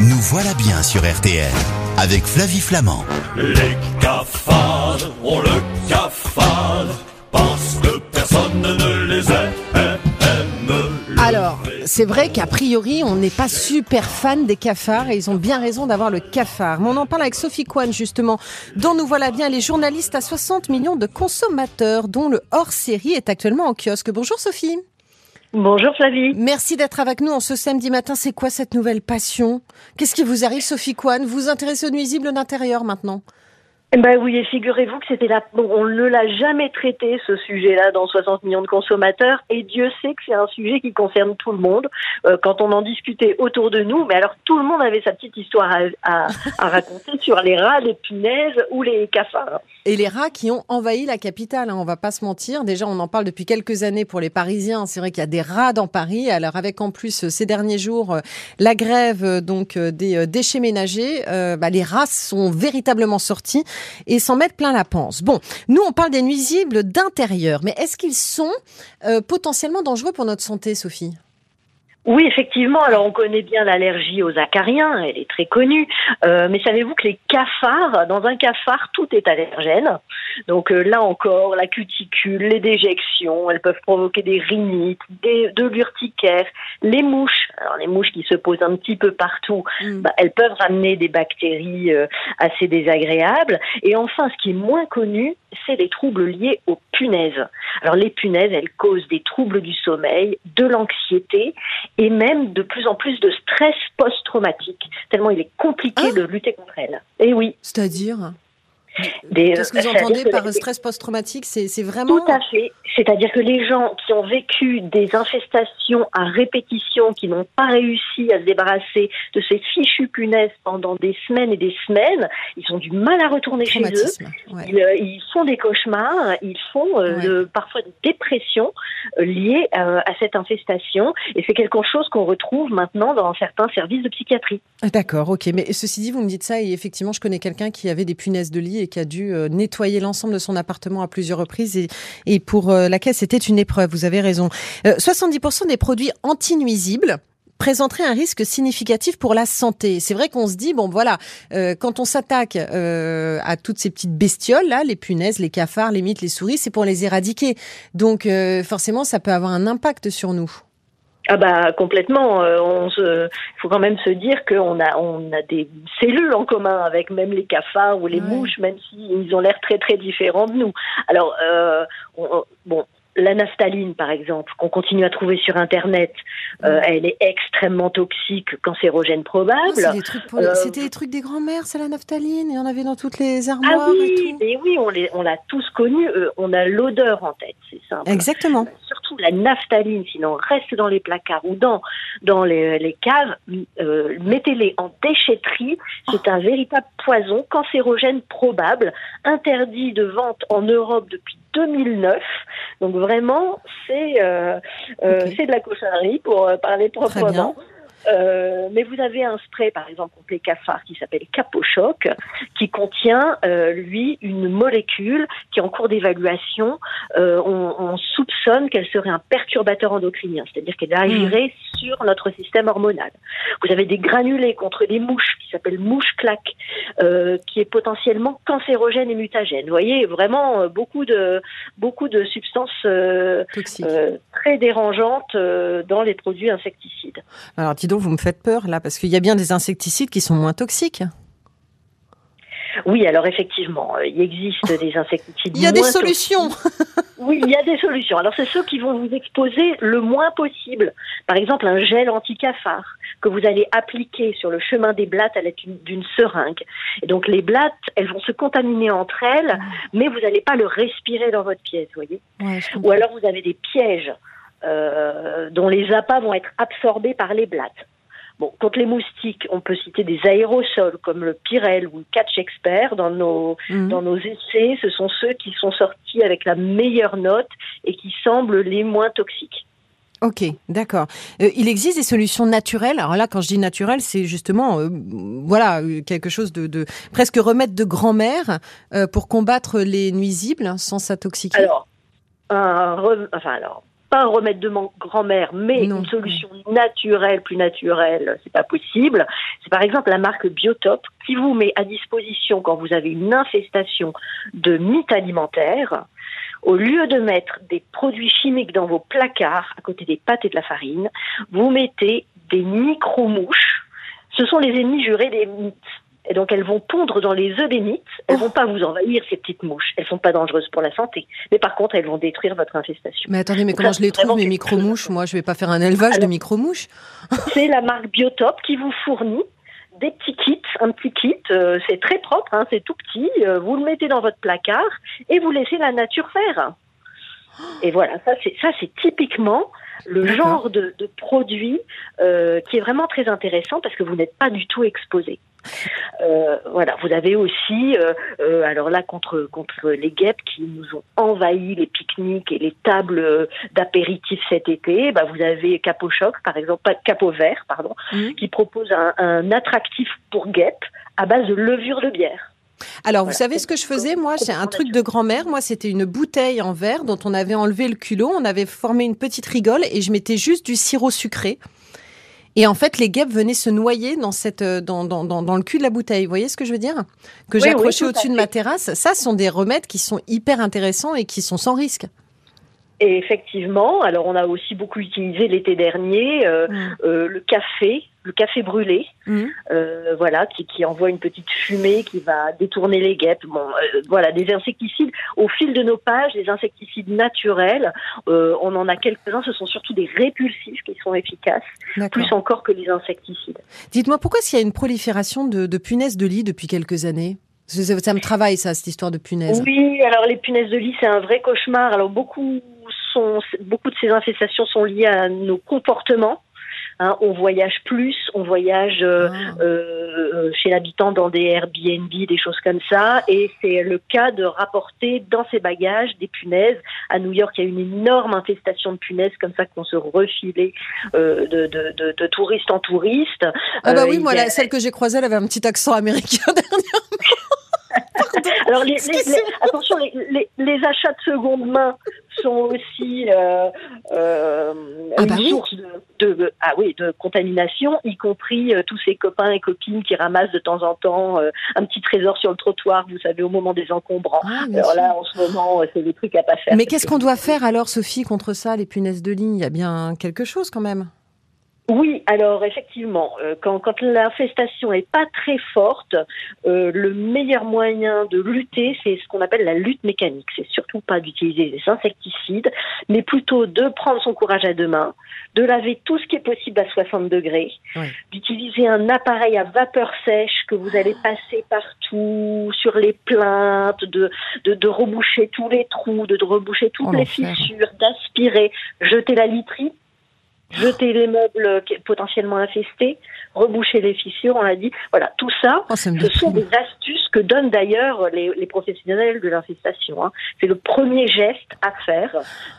Nous voilà bien sur RTL avec Flavie Flamand. Les cafards ont le cafard parce que personne ne les aime. Alors, c'est vrai qu'a priori, on n'est pas super fan des cafards et ils ont bien raison d'avoir le cafard. Mais on en parle avec Sophie Kwan, justement, dont nous voilà bien les journalistes à 60 millions de consommateurs, dont le hors-série est actuellement en kiosque. Bonjour Sophie. Bonjour Flavie. Merci d'être avec nous en ce samedi matin. C'est quoi cette nouvelle passion? Qu'est-ce qui vous arrive, Sophie Kwan Vous vous intéressez aux nuisibles d'intérieur maintenant? Eh ben oui, et figurez-vous que c'était là, on ne l'a jamais traité ce sujet-là dans 60 millions de consommateurs, et Dieu sait que c'est un sujet qui concerne tout le monde. Euh, quand on en discutait autour de nous, mais alors tout le monde avait sa petite histoire à, à, raconter sur les rats, les punaises ou les cafards. Et les rats qui ont envahi la capitale, hein, on va pas se mentir. Déjà, on en parle depuis quelques années pour les Parisiens. C'est vrai qu'il y a des rats dans Paris. Alors avec en plus euh, ces derniers jours euh, la grève donc des déchets ménagers, bah, les rats sont véritablement sortis et s'en mettre plein la panse. Bon, nous on parle des nuisibles d'intérieur, mais est-ce qu'ils sont euh, potentiellement dangereux pour notre santé, Sophie? Oui, effectivement. Alors, on connaît bien l'allergie aux acariens, elle est très connue. Euh, mais savez-vous que les cafards, dans un cafard, tout est allergène. Donc euh, là encore, la cuticule, les déjections, elles peuvent provoquer des rhinites, des, de l'urticaire, les mouches. Alors les mouches qui se posent un petit peu partout, mm. bah, elles peuvent ramener des bactéries euh, assez désagréables. Et enfin, ce qui est moins connu, c'est les troubles liés aux punaises. Alors les punaises, elles causent des troubles du sommeil, de l'anxiété et même de plus en plus de stress post-traumatique, tellement il est compliqué ah. de lutter contre elles. Et oui. C'est-à-dire? Qu'est-ce que vous entendez par stress post-traumatique C'est vraiment... Tout à fait. C'est-à-dire que les gens qui ont vécu des infestations à répétition, qui n'ont pas réussi à se débarrasser de ces fichues punaises pendant des semaines et des semaines, ils ont du mal à retourner chez eux. Euh, ils, font des cauchemars, ils font euh, parfois des dépressions euh, liées à cette infestation. Et c'est quelque chose qu'on retrouve maintenant dans certains services de psychiatrie. D'accord, ok. Mais ceci dit, vous me dites ça et effectivement, je connais quelqu'un qui avait des punaises de lit et qui a dû nettoyer l'ensemble de son appartement à plusieurs reprises et, pour laquelle c'était une épreuve, vous avez raison. 70% euh, des produits anti-nuisibles présenteraient un risque significatif pour la santé. C'est vrai qu'on se dit bon voilà, euh, quand on s'attaque euh, à toutes ces petites bestioles là, les punaises, les cafards, les mites, les souris, c'est pour les éradiquer. Donc forcément, ça peut avoir un impact sur nous. Ah bah complètement. Il faut quand même se dire qu'on a on a des cellules en commun avec même les cafards ou les mouches, même s'ils ont l'air très très différents de nous. Alors bon, la naphtaline, par exemple, qu'on continue à trouver sur Internet, euh, elle est extrêmement toxique, cancérogène probable. Euh, c'était des trucs des grands-mères, c'est la naphtaline, et on avait dans toutes les armoires. Ah oui, et oui, on l'a tous connu. Euh, on a l'odeur en tête, c'est simple. Exactement. Surtout la naphtaline, sinon reste dans les placards ou dans dans les, caves. Mettez-les en déchetterie. C'est un véritable poison cancérogène probable, interdit de vente en Europe depuis 2009. Donc vraiment, c'est euh, euh, c'est de la cochonnerie pour euh, parler proprement. Euh, mais vous avez un spray, par exemple, contre les cafards qui s'appelle Capochoc, qui contient, euh, lui, une molécule qui en cours d'évaluation. Euh, on, on, soupçonne qu'elle serait un perturbateur endocrinien, c'est-à-dire qu'elle agirait mmh. sur notre système hormonal. Vous avez des granulés contre les mouches qui s'appellent mouche-claque, euh, qui est potentiellement cancérogène et mutagène. Vous voyez, vraiment euh, beaucoup de, beaucoup de substances euh, très dérangeantes dans les produits insecticides. Alors, donc, vous me faites peur là, parce qu'il y a bien des insecticides qui sont moins toxiques. Oui, alors effectivement, euh, il existe des insecticides. il y a des solutions. oui, il y a des solutions. Alors c'est ceux qui vont vous exposer le moins possible. Par exemple, un gel anti-cafard que vous allez appliquer sur le chemin des blattes à l'aide d'une seringue. Et donc les blattes, elles vont se contaminer entre elles, mais vous n'allez pas le respirer dans votre pièce, voyez. Ou alors vous avez des pièges euh, dont les appâts vont être absorbés par les blattes. Bon, contre les moustiques, on peut citer des aérosols comme le Pyrel ou le Catch Expert. Dans nos, mhm. dans nos essais, ce sont ceux qui sont sortis avec la meilleure note et qui semblent les moins toxiques. Ok, d'accord. Euh, il existe des solutions naturelles. Alors là, quand je dis naturel, c'est justement, euh, voilà, quelque chose de, de, presque remède de grand-mère pour combattre les nuisibles sans s'intoxiquer. Alors, un, enfin alors, pas un remède de grand-mère, mais une solution naturelle, plus naturelle, c'est pas possible. C'est par exemple la marque Biotop qui vous met à disposition quand vous avez une infestation de mythes alimentaires, au lieu de mettre des produits chimiques dans vos placards à côté des pâtes et de la farine, vous mettez des micro-mouches. Ce sont les ennemis jurés des mythes. Et donc elles vont pondre dans les œufs des mythes. Elles vont pas vous envahir ces petites mouches. Elles sont pas dangereuses pour la santé. Mais par contre, elles vont détruire votre infestation. Mais attendez, mais Donc comment là, je les trouve, mes micro-mouches? Moi, je vais pas faire un élevage de micro-mouches. C'est la marque Biotop qui vous fournit des petits kits, un petit kit, euh, c'est très propre, hein, c'est tout petit, euh, vous le mettez dans votre placard et vous laissez la nature faire. Et voilà, ça c'est ça c'est typiquement le genre de, de produit euh, qui est vraiment très intéressant parce que vous n'êtes pas du tout exposé. Euh, voilà, vous avez aussi, euh, euh, alors là contre contre les guêpes qui nous ont envahi les pique-niques et les tables d'apéritifs cet été, bah vous avez Capot Choc par exemple, pas Capot Vert pardon, Mhm. qui propose un, un attractif pour guêpes à base de levure de bière. Alors, vous savez ce que je faisais Moi, c'est un truc de grand-mère. Moi, c'était une bouteille en verre dont on avait enlevé le culot, on avait formé une petite rigole et je mettais juste du sirop sucré. Et en fait, les guêpes venaient se noyer dans, cette, euh, dans, dans, dans, dans le cul de la bouteille. Vous voyez ce que je veux dire? Que Oui, à au-dessus de ma terrasse. Ça, ce sont des remèdes qui sont hyper intéressants et qui sont sans risque. Et effectivement, alors on a aussi beaucoup utilisé l'été dernier euh, Mm. euh, le café, le café brûlé, Mhm. euh, voilà, qui, qui envoie une petite fumée qui va détourner les guêpes. Bon, euh, voilà, des insecticides au fil de nos pages, des insecticides naturels. Euh, on en a quelques-uns. Ce sont surtout des répulsifs qui sont efficaces, plus encore que les insecticides. Dites-moi, pourquoi qu'il y a une prolifération de, de punaises de lit depuis quelques années? Ça me travaille, ça, cette histoire de punaises. Oui, alors les punaises de lit, c'est un vrai cauchemar. Alors beaucoup sont, beaucoup de ces infestations sont liées à nos comportements. Hein, on voyage plus, on voyage euh, Ah. euh, chez l'habitant dans des Airbnb, des choses comme ça. Et c'est le cas de rapporter dans ses bagages des punaises. À New York, il y a une énorme infestation de punaises comme ça qu'on se refilait euh, de, de, de, de touriste en touriste. Ah bah oui, moi, y a- la- celle que j'ai croisée, elle avait un petit accent américain Alors, les, les- attention, les, achats de seconde main sont aussi euh, euh, Ah une bah oui. source de, de- ah oui, de contamination, y compris euh, tous ces copains et copines qui ramassent de temps en temps un petit trésor sur le trottoir, vous savez, au moment des encombrants. Ah, Alors là, en ce moment, c'est des trucs à pas faire. Mais qu'est-ce que- qu'on doit faire alors, Sophie, contre ça, les punaises de lit? Il y a bien quelque chose quand même. Oui, alors effectivement, euh, quand, quand l'infestation est pas très forte, euh, le meilleur moyen de lutter, c'est ce qu'on appelle la lutte mécanique. C'est surtout pas d'utiliser des insecticides, mais plutôt de prendre son courage à deux mains, de laver tout ce qui est possible à 60 degrés, d'utiliser un appareil à vapeur sèche que vous allez passer partout, sur les plaintes, de, de, de reboucher tous les trous, de, de reboucher toutes Oh, les fissures, d'aspirer, jeter la literie jeter les meubles potentiellement infestés, reboucher les fissures, on l'a dit. Voilà, tout ça, Oh, ça ce sont des astuces que donnent d'ailleurs les, les professionnels de l'infestation. hein. C'est le premier geste à faire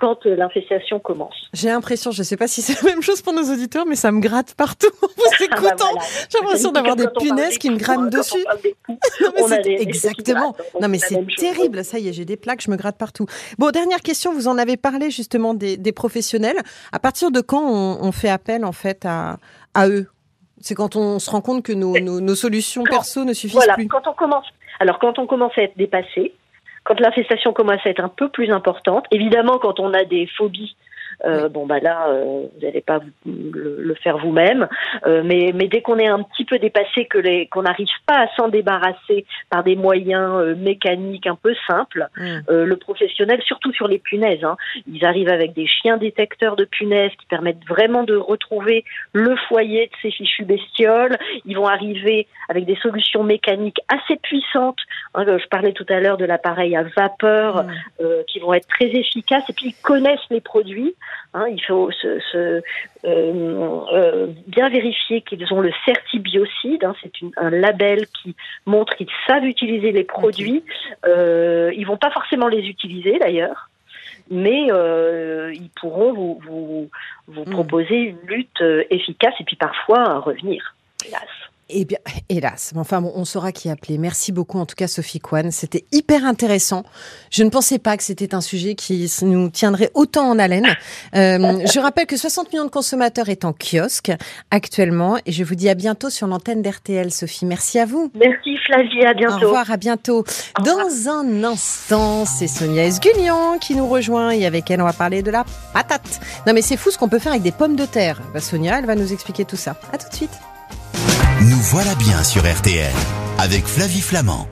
quand euh, l'infestation commence. J'ai l'impression, je ne sais pas si c'est la même chose pour nos auditeurs, mais ça me gratte partout en vous Ah bah écoutant. voilà. J'ai l'impression d'avoir des punaises qui me grattent hein, dessus. on parle des poux, Non, mais on a c'est- des- des exactement. Non, mais c'est chose. terrible. Ça y est, j'ai des plaques, je me gratte partout. Bon, dernière question. Vous en avez parlé justement des, des professionnels. À partir de quand on, on fait appel en fait à, à eux C'est quand on se rend compte que nos, nos, nos solutions perso ne suffisent Voilà, plus. quand on commence, alors quand on commence à être dépassé, quand l'infestation commence à être un peu plus importante, évidemment quand on a des phobies, euh, bon bah là euh, vous n'allez pas le, le faire vous-même, euh, mais, mais dès qu'on est un petit peu dépassé, que les qu'on n'arrive pas à s'en débarrasser par des moyens euh, mécaniques un peu simples, Hum. euh, le professionnel, surtout sur les punaises. Hein. Ils arrivent avec des chiens détecteurs de punaises qui permettent vraiment de retrouver le foyer de ces fichues bestioles. Ils vont arriver avec des solutions mécaniques assez puissantes. Hein, je parlais tout à l'heure de l'appareil à vapeur euh, qui vont être très efficaces et puis ils connaissent les produits. Hein, il faut se, se, euh, euh, bien vérifier qu'ils ont le certibiocide. Hein, c'est un label qui montre qu'ils savent utiliser les produits. Euh, ils vont pas forcément les utiliser d'ailleurs, mais euh, ils pourront vous, vous, vous Mm. proposer une lutte efficace et puis parfois euh, revenir. Hélas. Eh bien, hélas. Enfin, bon, on saura qui appeler. Merci beaucoup, en tout cas, Sophie Kwan. C'était hyper intéressant. Je ne pensais pas que c'était un sujet qui nous tiendrait autant en haleine. Euh, je rappelle que 60 millions de consommateurs est en kiosque actuellement. Et je vous dis à bientôt sur l'antenne d'RTL, Sophie. Merci à vous. Merci Flavie, à bientôt. Au revoir, à bientôt. Dans un instant, c'est Sonia Esgulian qui nous rejoint et avec elle, on va parler de la patate. Non, mais c'est fou ce qu'on peut faire avec des pommes de terre. Bah, Sonia, elle va nous expliquer tout ça. À tout de suite. Nous voilà bien sur RTL avec Flavie Flamand.